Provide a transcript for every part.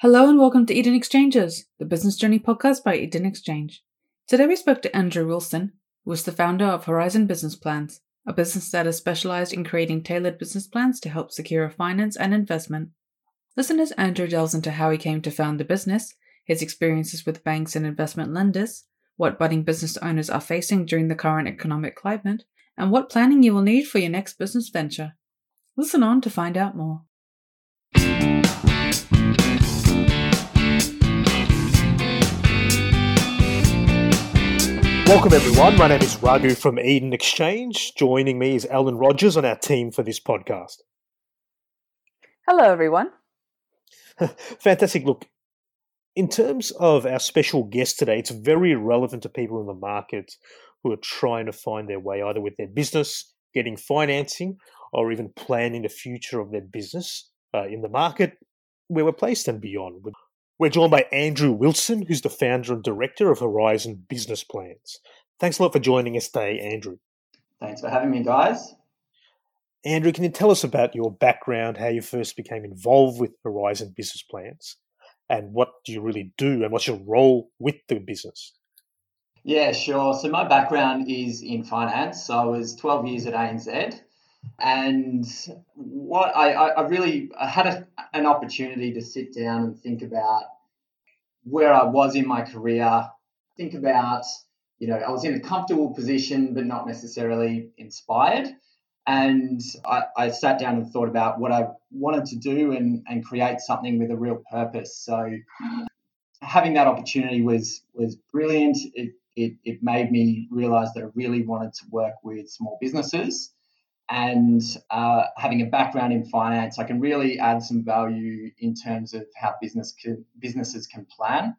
Hello and welcome to Eden Exchanges, the business journey podcast by Eden Exchange. Today we spoke to Andrew Wilson, who is the founder of Horizon Business Plans, a business that is specialized in creating tailored business plans to help secure finance and investment. Listen as Andrew delves into how he came to found the business, his experiences with banks and investment lenders, what budding business owners are facing during the current economic climate, and what planning you will need for your next business venture. Listen on to find out more. Welcome, everyone. My name is Raghu from Eden Exchange. Joining me is Ellen Rogers on our team for this podcast. Hello, everyone. Fantastic. Look, in terms of our special guest today, it's very relevant to people in the market who are trying to find their way either with their business, getting financing, or even planning the future of their business uh, in the market where we're placed and beyond. We're joined by Andrew Wilson, who's the founder and director of Horizon Business Plans. Thanks a lot for joining us today, Andrew. Thanks for having me, guys. Andrew, can you tell us about your background, how you first became involved with Horizon Business Plans, and what do you really do, and what's your role with the business? Yeah, sure. So, my background is in finance. So, I was 12 years at ANZ and what I, I really I had a, an opportunity to sit down and think about where I was in my career, think about, you know, I was in a comfortable position, but not necessarily inspired. And I, I sat down and thought about what I wanted to do and, and create something with a real purpose. So having that opportunity was was brilliant. It, it, it made me realize that I really wanted to work with small businesses and uh, having a background in finance, I can really add some value in terms of how business can, businesses can plan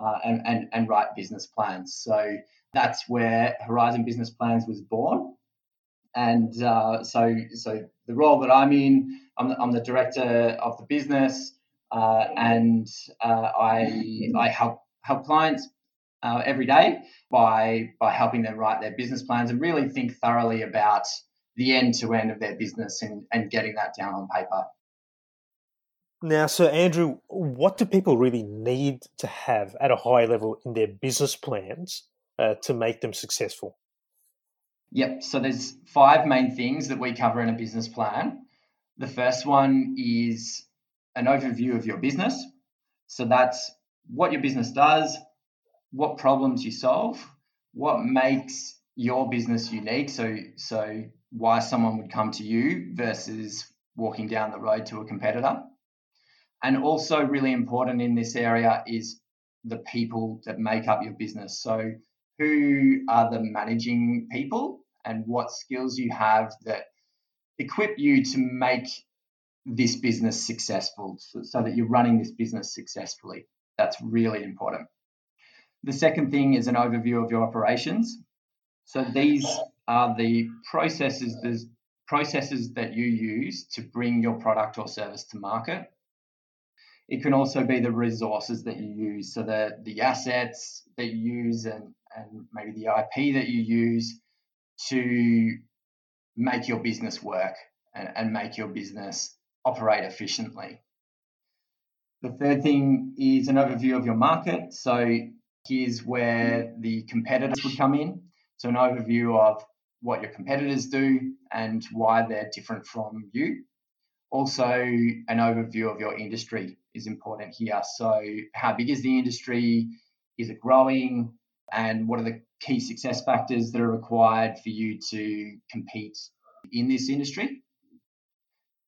uh, and, and, and write business plans. So that's where Horizon Business Plans was born. And uh, so, so the role that I'm in, I'm the, I'm the director of the business, uh, and uh, I I help help clients uh, every day by by helping them write their business plans and really think thoroughly about the end to end of their business and, and getting that down on paper. Now, so Andrew, what do people really need to have at a high level in their business plans uh, to make them successful? Yep. So there's five main things that we cover in a business plan. The first one is an overview of your business. So that's what your business does, what problems you solve, what makes your business unique. So so why someone would come to you versus walking down the road to a competitor. And also, really important in this area is the people that make up your business. So, who are the managing people and what skills you have that equip you to make this business successful so, so that you're running this business successfully. That's really important. The second thing is an overview of your operations. So, these are the processes the processes that you use to bring your product or service to market. It can also be the resources that you use, so the, the assets that you use and, and maybe the IP that you use to make your business work and, and make your business operate efficiently. The third thing is an overview of your market. So here's where the competitors would come in. So an overview of what your competitors do and why they're different from you. Also, an overview of your industry is important here. So, how big is the industry? Is it growing? And what are the key success factors that are required for you to compete in this industry?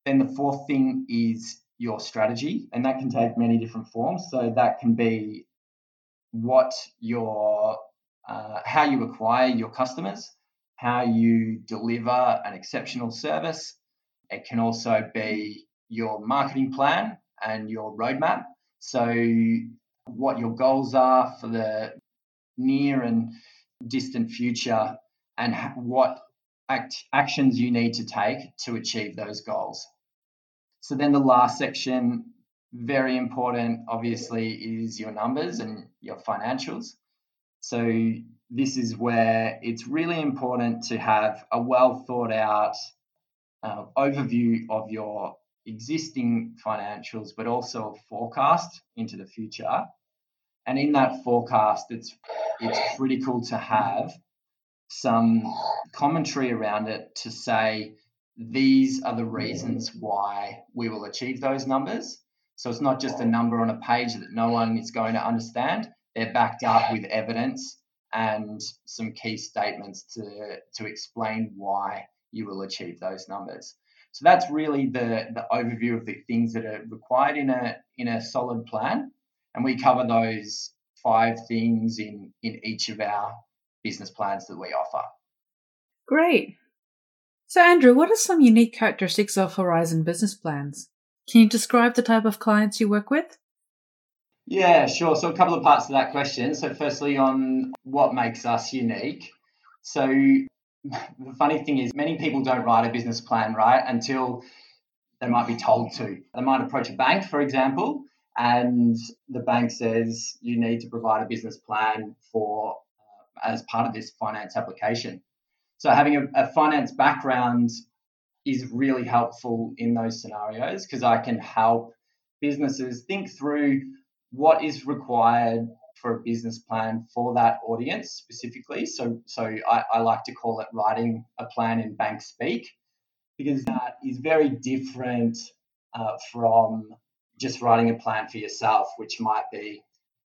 Then, the fourth thing is your strategy, and that can take many different forms. So, that can be what your uh, how you acquire your customers, how you deliver an exceptional service. It can also be your marketing plan and your roadmap. So, what your goals are for the near and distant future, and what act- actions you need to take to achieve those goals. So, then the last section, very important, obviously, is your numbers and your financials. So, this is where it's really important to have a well thought out uh, overview of your existing financials, but also a forecast into the future. And in that forecast, it's it's critical to have some commentary around it to say these are the reasons why we will achieve those numbers. So it's not just a number on a page that no one is going to understand. They're backed up with evidence and some key statements to, to explain why you will achieve those numbers. So that's really the, the overview of the things that are required in a in a solid plan. And we cover those five things in, in each of our business plans that we offer. Great. So, Andrew, what are some unique characteristics of Horizon business plans? Can you describe the type of clients you work with? Yeah, sure. So, a couple of parts to that question. So, firstly, on what makes us unique. So, the funny thing is, many people don't write a business plan, right, until they might be told to. They might approach a bank, for example, and the bank says you need to provide a business plan for uh, as part of this finance application. So having a, a finance background is really helpful in those scenarios because I can help businesses think through what is required for a business plan for that audience specifically. So, so I, I like to call it writing a plan in bank speak because that is very different uh, from just writing a plan for yourself, which might be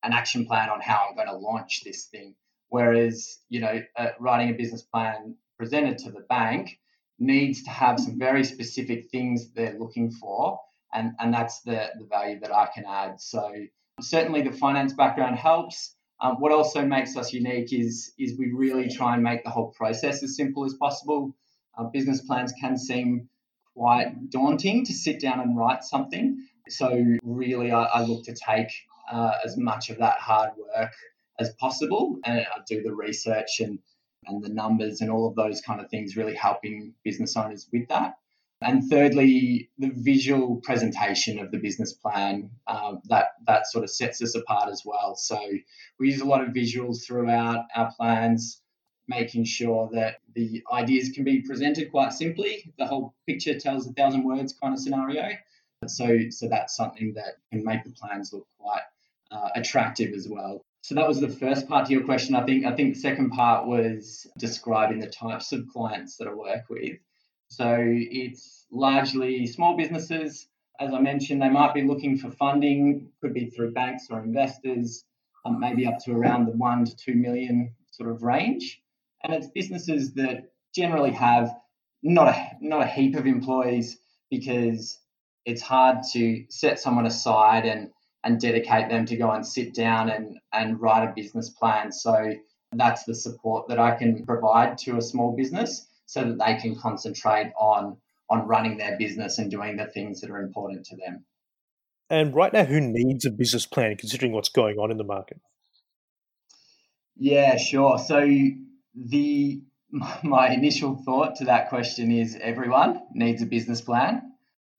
an action plan on how I'm going to launch this thing. Whereas, you know, uh, writing a business plan presented to the bank needs to have some very specific things they're looking for. And, and that's the, the value that I can add. So certainly the finance background helps. Um, what also makes us unique is, is we really try and make the whole process as simple as possible. Uh, business plans can seem quite daunting to sit down and write something. So really, I, I look to take uh, as much of that hard work as possible, and I do the research and and the numbers and all of those kind of things, really helping business owners with that. And thirdly, the visual presentation of the business plan um, that that sort of sets us apart as well. So we use a lot of visuals throughout our plans, making sure that the ideas can be presented quite simply. The whole picture tells a thousand words kind of scenario. So so that's something that can make the plans look quite uh, attractive as well. So that was the first part to your question. I think I think the second part was describing the types of clients that I work with. So it's largely small businesses. As I mentioned, they might be looking for funding, could be through banks or investors, um, maybe up to around the one to two million sort of range. And it's businesses that generally have not a not a heap of employees because it's hard to set someone aside and and dedicate them to go and sit down and, and write a business plan. So that's the support that I can provide to a small business so that they can concentrate on on running their business and doing the things that are important to them. And right now, who needs a business plan considering what's going on in the market? Yeah, sure. So the my initial thought to that question is everyone needs a business plan.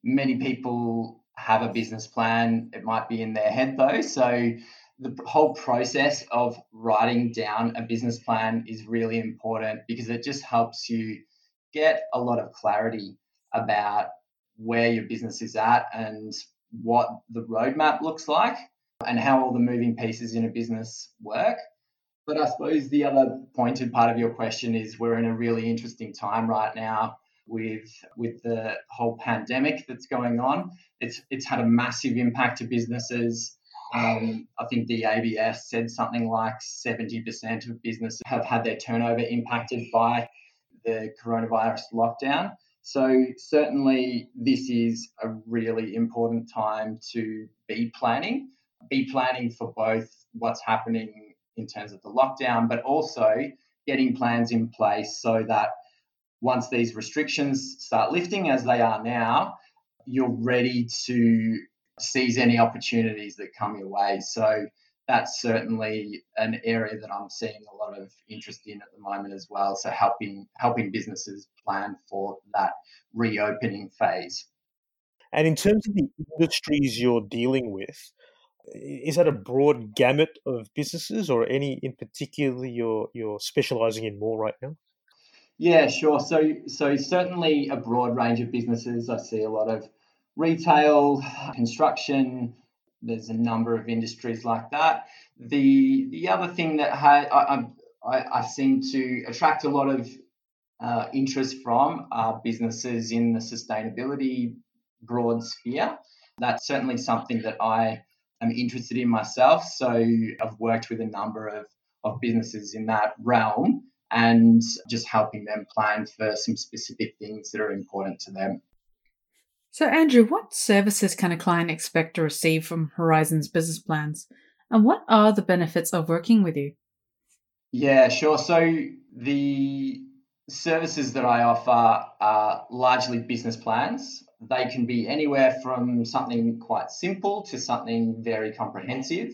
Many people have a business plan. It might be in their head though. So the whole process of writing down a business plan is really important because it just helps you get a lot of clarity about where your business is at and what the roadmap looks like and how all the moving pieces in a business work. But I suppose the other pointed part of your question is we're in a really interesting time right now with with the whole pandemic that's going on. It's it's had a massive impact to businesses. Um, I think the ABS said something like 70% of businesses have had their turnover impacted by the coronavirus lockdown. So certainly this is a really important time to be planning, be planning for both what's happening in terms of the lockdown, but also getting plans in place so that once these restrictions start lifting, as they are now, you're ready to seize any opportunities that come your way. So that's certainly an area that I'm seeing a lot of interest in at the moment as well. So helping helping businesses plan for that reopening phase. And in terms of the industries you're dealing with, is that a broad gamut of businesses or any in particular you're you're specializing in more right now? Yeah, sure. So, so certainly a broad range of businesses. I see a lot of retail, construction. There's a number of industries like that. The the other thing that I, I, I, I seem to attract a lot of uh, interest from are businesses in the sustainability broad sphere. That's certainly something that I am interested in myself. So I've worked with a number of, of businesses in that realm and just helping them plan for some specific things that are important to them. So, Andrew, what services can a client expect to receive from Horizon's business plans? And what are the benefits of working with you? Yeah, sure. So, the services that I offer are largely business plans. They can be anywhere from something quite simple to something very comprehensive.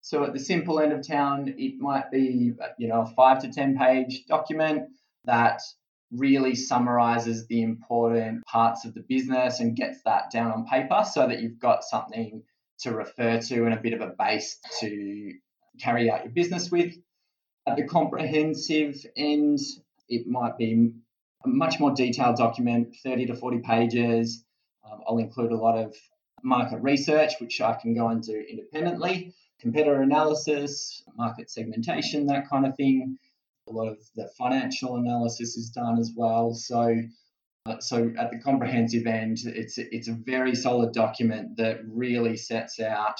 So at the simple end of town, it might be you know a five to ten page document that really summarizes the important parts of the business and gets that down on paper so that you've got something to refer to and a bit of a base to carry out your business with. At the comprehensive end, it might be a much more detailed document, 30 to 40 pages. Um, I'll include a lot of market research, which I can go and do independently, competitor analysis, market segmentation, that kind of thing. A lot of the financial analysis is done as well. So, uh, so at the comprehensive end, it's it's a very solid document that really sets out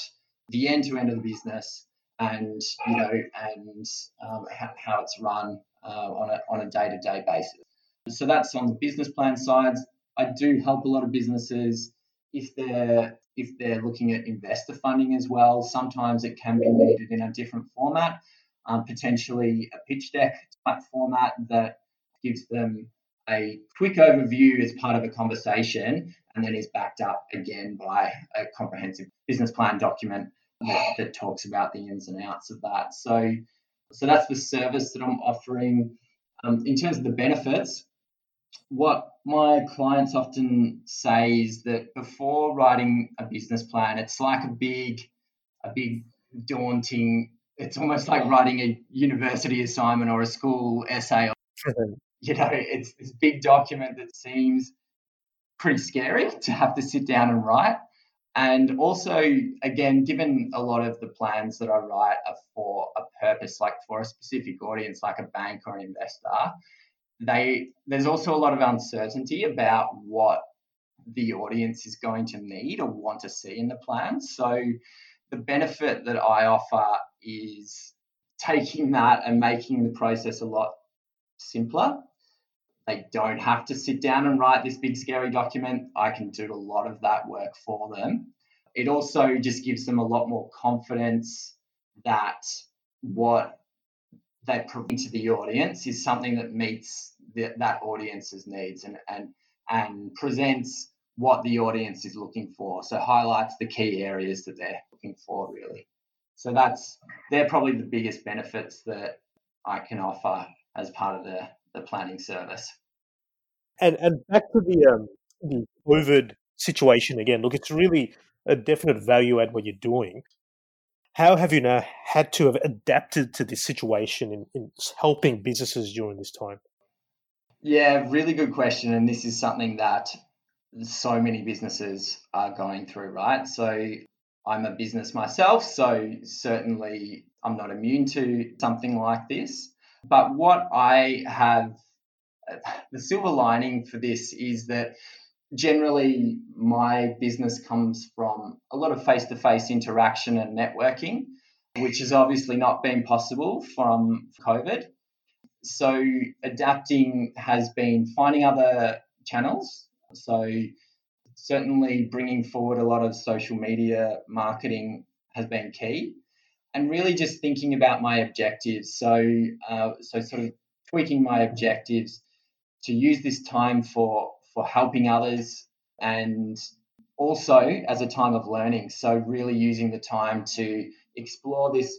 the end to end of the business and you know and um, how, how it's run uh, on a on a day to day basis. So that's on the business plan side. I do help a lot of businesses if they're if they're looking at investor funding as well. Sometimes it can be needed in a different format, um, potentially a pitch deck type format that gives them a quick overview as part of a conversation and then is backed up again by a comprehensive business plan document that, that talks about the ins and outs of that. So so that's the service that I'm offering. Um, in terms of the benefits, what my clients often say is that before writing a business plan, it's like a big, a big daunting. It's almost like writing a university assignment or a school essay. you know, it's this big document that seems pretty scary to have to sit down and write. And also, again, given a lot of the plans that I write are for a purpose, like for a specific audience, like a bank or an investor, they there's also a lot of uncertainty about what the audience is going to need or want to see in the plan. So the benefit that I offer is taking that and making the process a lot simpler. They don't have to sit down and write this big scary document. I can do a lot of that work for them. It also just gives them a lot more confidence that what they provide to the audience is something that meets the, that audience's needs and, and, and presents what the audience is looking for. So highlights the key areas that they're looking for really. So that's they're probably the biggest benefits that I can offer as part of the, the planning service. And and back to the um, the COVID situation again. Look, it's really a definite value add what you're doing. How have you now had to have adapted to this situation in, in helping businesses during this time? Yeah, really good question. And this is something that so many businesses are going through, right? So I'm a business myself, so certainly I'm not immune to something like this. But what I have, the silver lining for this is that generally my business comes from a lot of face to face interaction and networking, which has obviously not been possible from COVID. So adapting has been finding other channels. So certainly bringing forward a lot of social media marketing has been key, and really just thinking about my objectives. So uh, so sort of tweaking my objectives to use this time for for helping others and also as a time of learning. So really using the time to explore this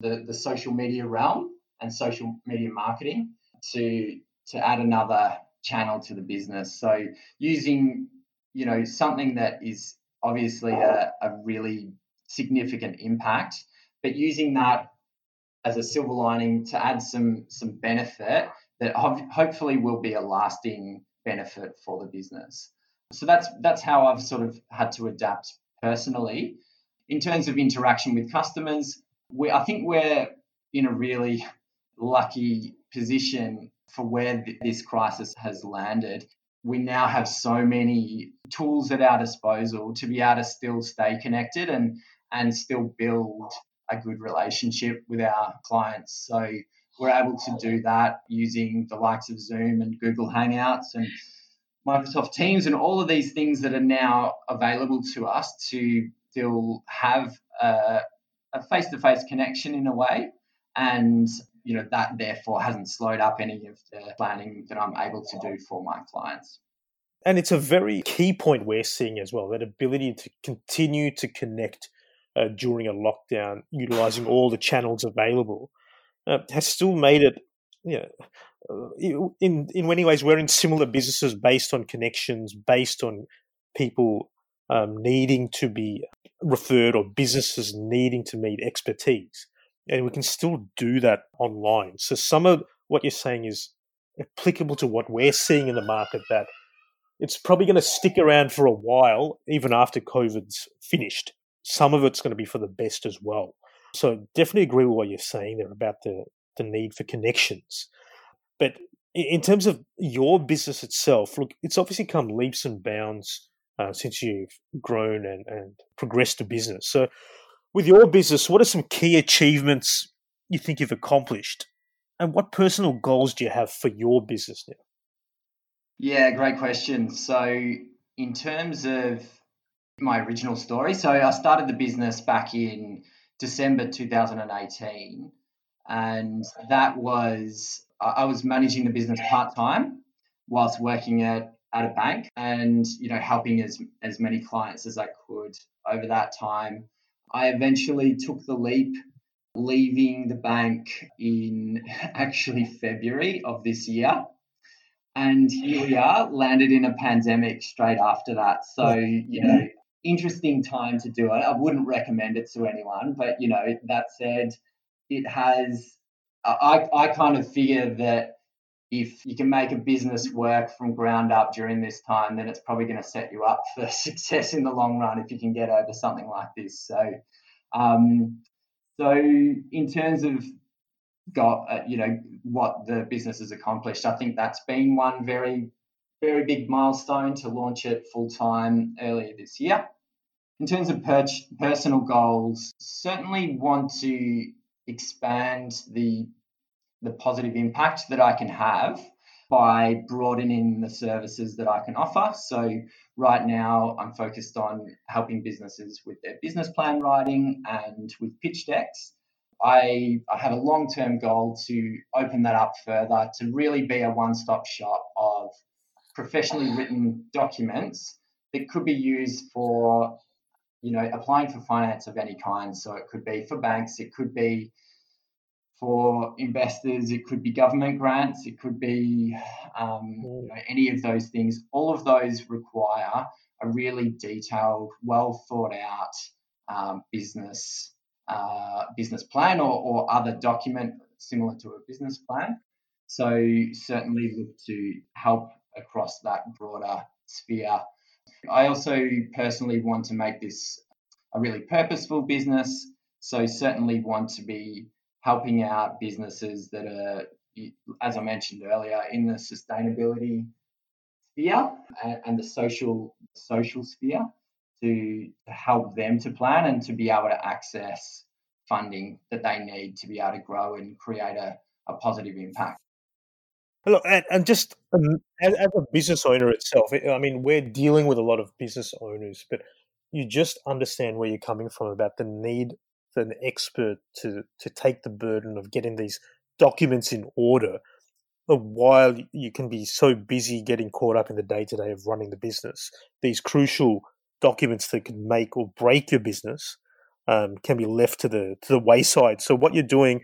the, the social media realm and social media marketing to to add another channel to the business. So using you know something that is obviously a, a really significant impact, but using that as a silver lining to add some some benefit that hopefully will be a lasting benefit for the business. So that's that's how I've sort of had to adapt personally. In terms of interaction with customers, we I think we're in a really lucky position for where this crisis has landed. We now have so many tools at our disposal to be able to still stay connected and and still build a good relationship with our clients. So we're able to do that using the likes of Zoom and Google Hangouts and Microsoft Teams and all of these things that are now available to us to still have a, a face-to-face connection in a way and you know that therefore hasn't slowed up any of the planning that I'm able to do for my clients. And it's a very key point we're seeing as well that ability to continue to connect uh, during a lockdown, utilizing all the channels available, uh, has still made it. You know, uh, in in many ways, we're in similar businesses based on connections, based on people um, needing to be referred or businesses needing to meet expertise and we can still do that online. So some of what you're saying is applicable to what we're seeing in the market that it's probably going to stick around for a while, even after COVID's finished. Some of it's going to be for the best as well. So definitely agree with what you're saying there about the, the need for connections. But in terms of your business itself, look, it's obviously come leaps and bounds uh, since you've grown and, and progressed the business. So with your business, what are some key achievements you think you've accomplished? And what personal goals do you have for your business now? Yeah, great question. So, in terms of my original story, so I started the business back in December 2018, and that was I was managing the business part time whilst working at at a bank and you know helping as as many clients as I could over that time I eventually took the leap, leaving the bank in actually February of this year. And here we are, landed in a pandemic straight after that. So, you know, interesting time to do it. I wouldn't recommend it to anyone, but, you know, that said, it has, I, I kind of figure that if you can make a business work from ground up during this time, then it's probably going to set you up for success in the long run if you can get over something like this. So, um, so in terms of got uh, you know what the business has accomplished, I think that's been one very very big milestone to launch it full time earlier this year. In terms of per- personal goals, certainly want to expand the the positive impact that I can have by broadening the services that I can offer. So, right now, I'm focused on helping businesses with their business plan writing and with pitch decks. I, I have a long term goal to open that up further to really be a one stop shop of professionally written documents that could be used for you know applying for finance of any kind so it could be for banks it could be for investors. It could be government grants. It could be um, you know, any of those things. All of those require a really detailed, well thought out um, business uh, business plan or, or other document similar to a business plan. So certainly look to help across that broader sphere. I also personally want to make this a really purposeful business. So certainly want to be helping out businesses that are, as I mentioned earlier, in the sustainability sphere and, the social social sphere to, help them to plan and to be able to access funding that they need to be able to grow and create a, a positive impact. Look, and, and just um, as, as, a business owner itself, I mean, we're dealing with a lot of business owners, but you just understand where you're coming from about the need an expert to to take the burden of getting these documents in order while you can be so busy getting caught up in the day to day of running the business. These crucial documents that can make or break your business um, can be left to the to the wayside. So what you're doing,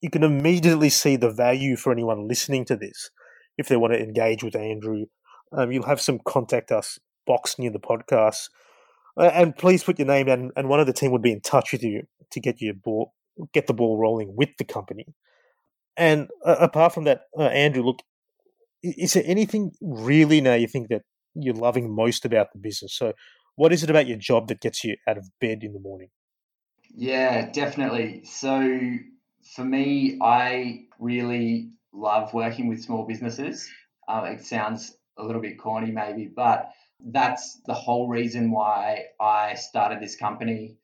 you can immediately see the value for anyone listening to this. If they want to engage with Andrew, um, you'll have some contact us box near the podcast and please put your name down, and one of the team would be in touch with you to get your ball, get the ball rolling with the company. And uh, apart from that, uh, Andrew, look, is there anything really now you think that you're loving most about the business. So, what is it about your job that gets you out of bed in the morning? Yeah, definitely. So, for me, I really love working with small businesses. Uh, it sounds a little bit corny, maybe, but that's the whole reason why I started this company.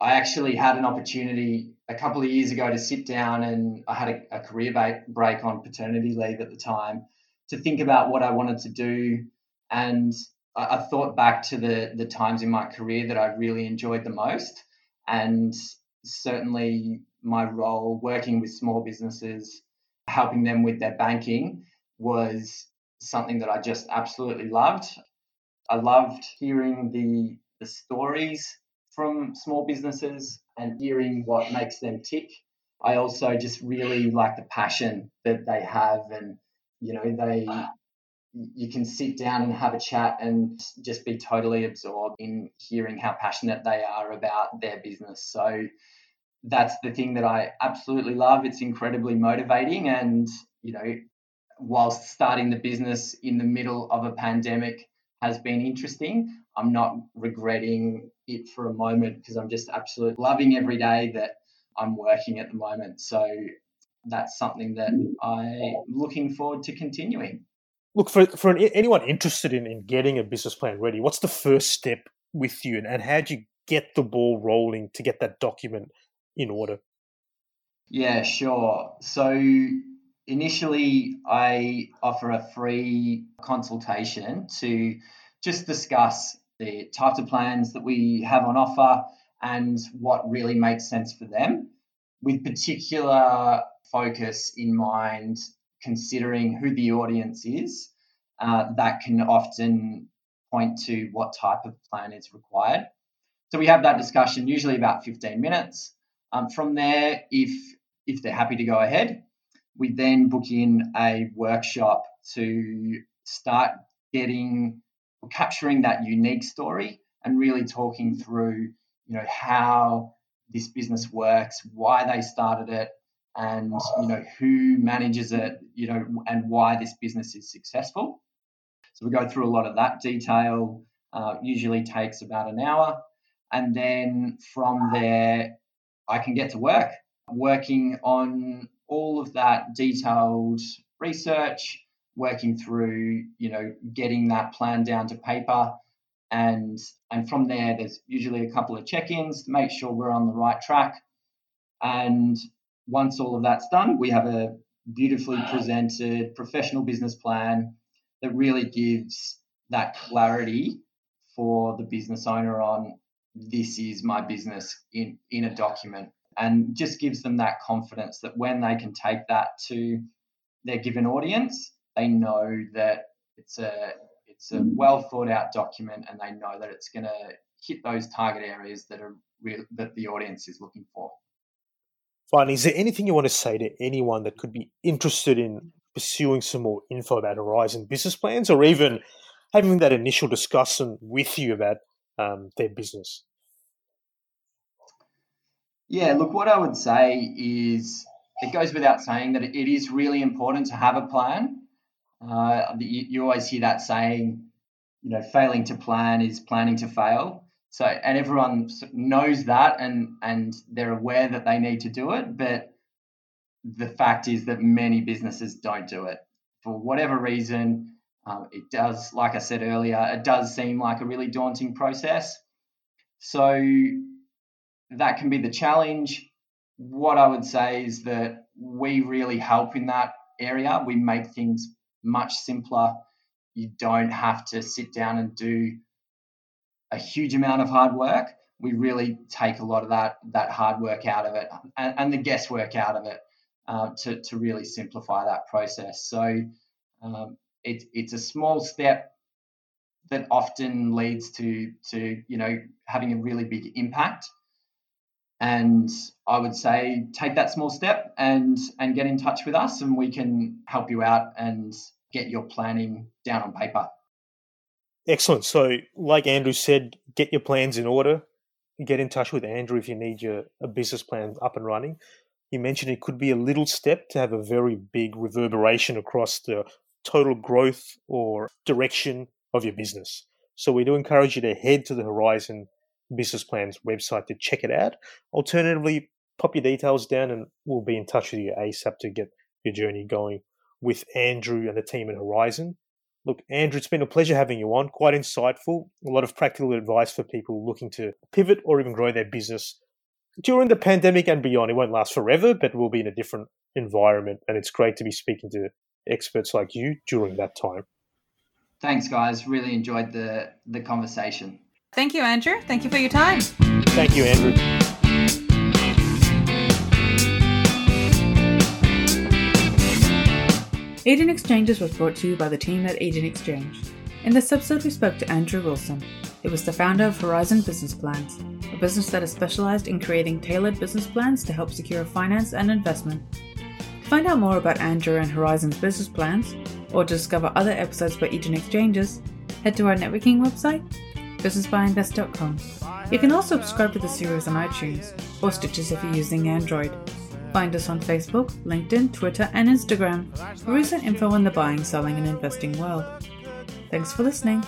I actually had an opportunity a couple of years ago to sit down and I had a, a career break on paternity leave at the time to think about what I wanted to do. And I, I thought back to the, the times in my career that I really enjoyed the most. And certainly my role working with small businesses, helping them with their banking was something that I just absolutely loved. I loved hearing the, the stories from small businesses and hearing what makes them tick. I also just really like the passion that they have and you know they you can sit down and have a chat and just be totally absorbed in hearing how passionate they are about their business. So that's the thing that I absolutely love. It's incredibly motivating and you know whilst starting the business in the middle of a pandemic has been interesting. I'm not regretting it for a moment because I'm just absolutely loving every day that I'm working at the moment. So that's something that I'm looking forward to continuing. Look, for, for anyone interested in, in getting a business plan ready, what's the first step with you and, and how do you get the ball rolling to get that document in order? Yeah, sure. So initially, I offer a free consultation to just discuss the types of plans that we have on offer and what really makes sense for them, with particular focus in mind, considering who the audience is. Uh, that can often point to what type of plan is required. So we have that discussion, usually about 15 minutes. Um, from there, if if they're happy to go ahead, we then book in a workshop to start getting capturing that unique story and really talking through you know how this business works why they started it and you know who manages it you know and why this business is successful. So we go through a lot of that detail uh, usually takes about an hour. And then from there i can get to work. Working on all of that detailed research, working through, you know, getting that plan down to paper. And, and from there, there's usually a couple of check ins to make sure we're on the right track. And once all of that's done, we have a beautifully presented professional business plan that really gives that clarity for the business owner on this is my business in, in a document and just gives them that confidence that when they can take that to their given audience, they know that it's a it's a well thought out document and they know that it's going to hit those target areas that are real, that the audience is looking for. Finally, is there anything you want to say to anyone that could be interested in pursuing some more info about Horizon business plans or even having that initial discussion with you about um, their business? Yeah, look, what I would say is it goes without saying that it is really important to have a plan. Uh, you, you always hear that saying, you know, failing to plan is planning to fail. So, and everyone knows that and, and they're aware that they need to do it. But the fact is that many businesses don't do it for whatever reason. Um, it does, like I said earlier, it does seem like a really daunting process. So, that can be the challenge. What I would say is that we really help in that area. We make things much simpler. You don't have to sit down and do a huge amount of hard work. We really take a lot of that that hard work out of it and, and the guesswork out of it uh, to, to really simplify that process. So um, it, it's a small step that often leads to to you know having a really big impact and I would say take that small step and and get in touch with us, and we can help you out and get your planning down on paper. Excellent. So, like Andrew said, get your plans in order. Get in touch with Andrew if you need your a business plan up and running. You mentioned it could be a little step to have a very big reverberation across the total growth or direction of your business. So we do encourage you to head to the Horizon Business Plans website to check it out. Alternatively, pop your details down and we'll be in touch with you ASAP to get your journey going with Andrew and the team at Horizon. Look, Andrew, it's been a pleasure having you on. Quite insightful. A lot of practical advice for people looking to pivot or even grow their business during the pandemic and beyond. It won't last forever, but we'll be in a different environment. And it's great to be speaking to experts like you during that time. Thanks, guys. Really enjoyed the, the conversation. Thank you, Andrew. Thank you for your time. Thank you, Andrew. Eden Exchanges was brought to you by the team at Eden Exchange. In this episode, we spoke to Andrew Wilson. He was the founder of Horizon Business Plans, a business that is specialized in creating tailored business plans to help secure finance and investment. To find out more about Andrew and Horizon's business plans, or to discover other episodes by Eden Exchanges, head to our networking website, businessbyinvest.com. You can also subscribe to the series on iTunes, or Stitcher if you're using Android. Find us on Facebook, LinkedIn, Twitter, and Instagram for recent info on the buying, selling, and investing world. Thanks for listening.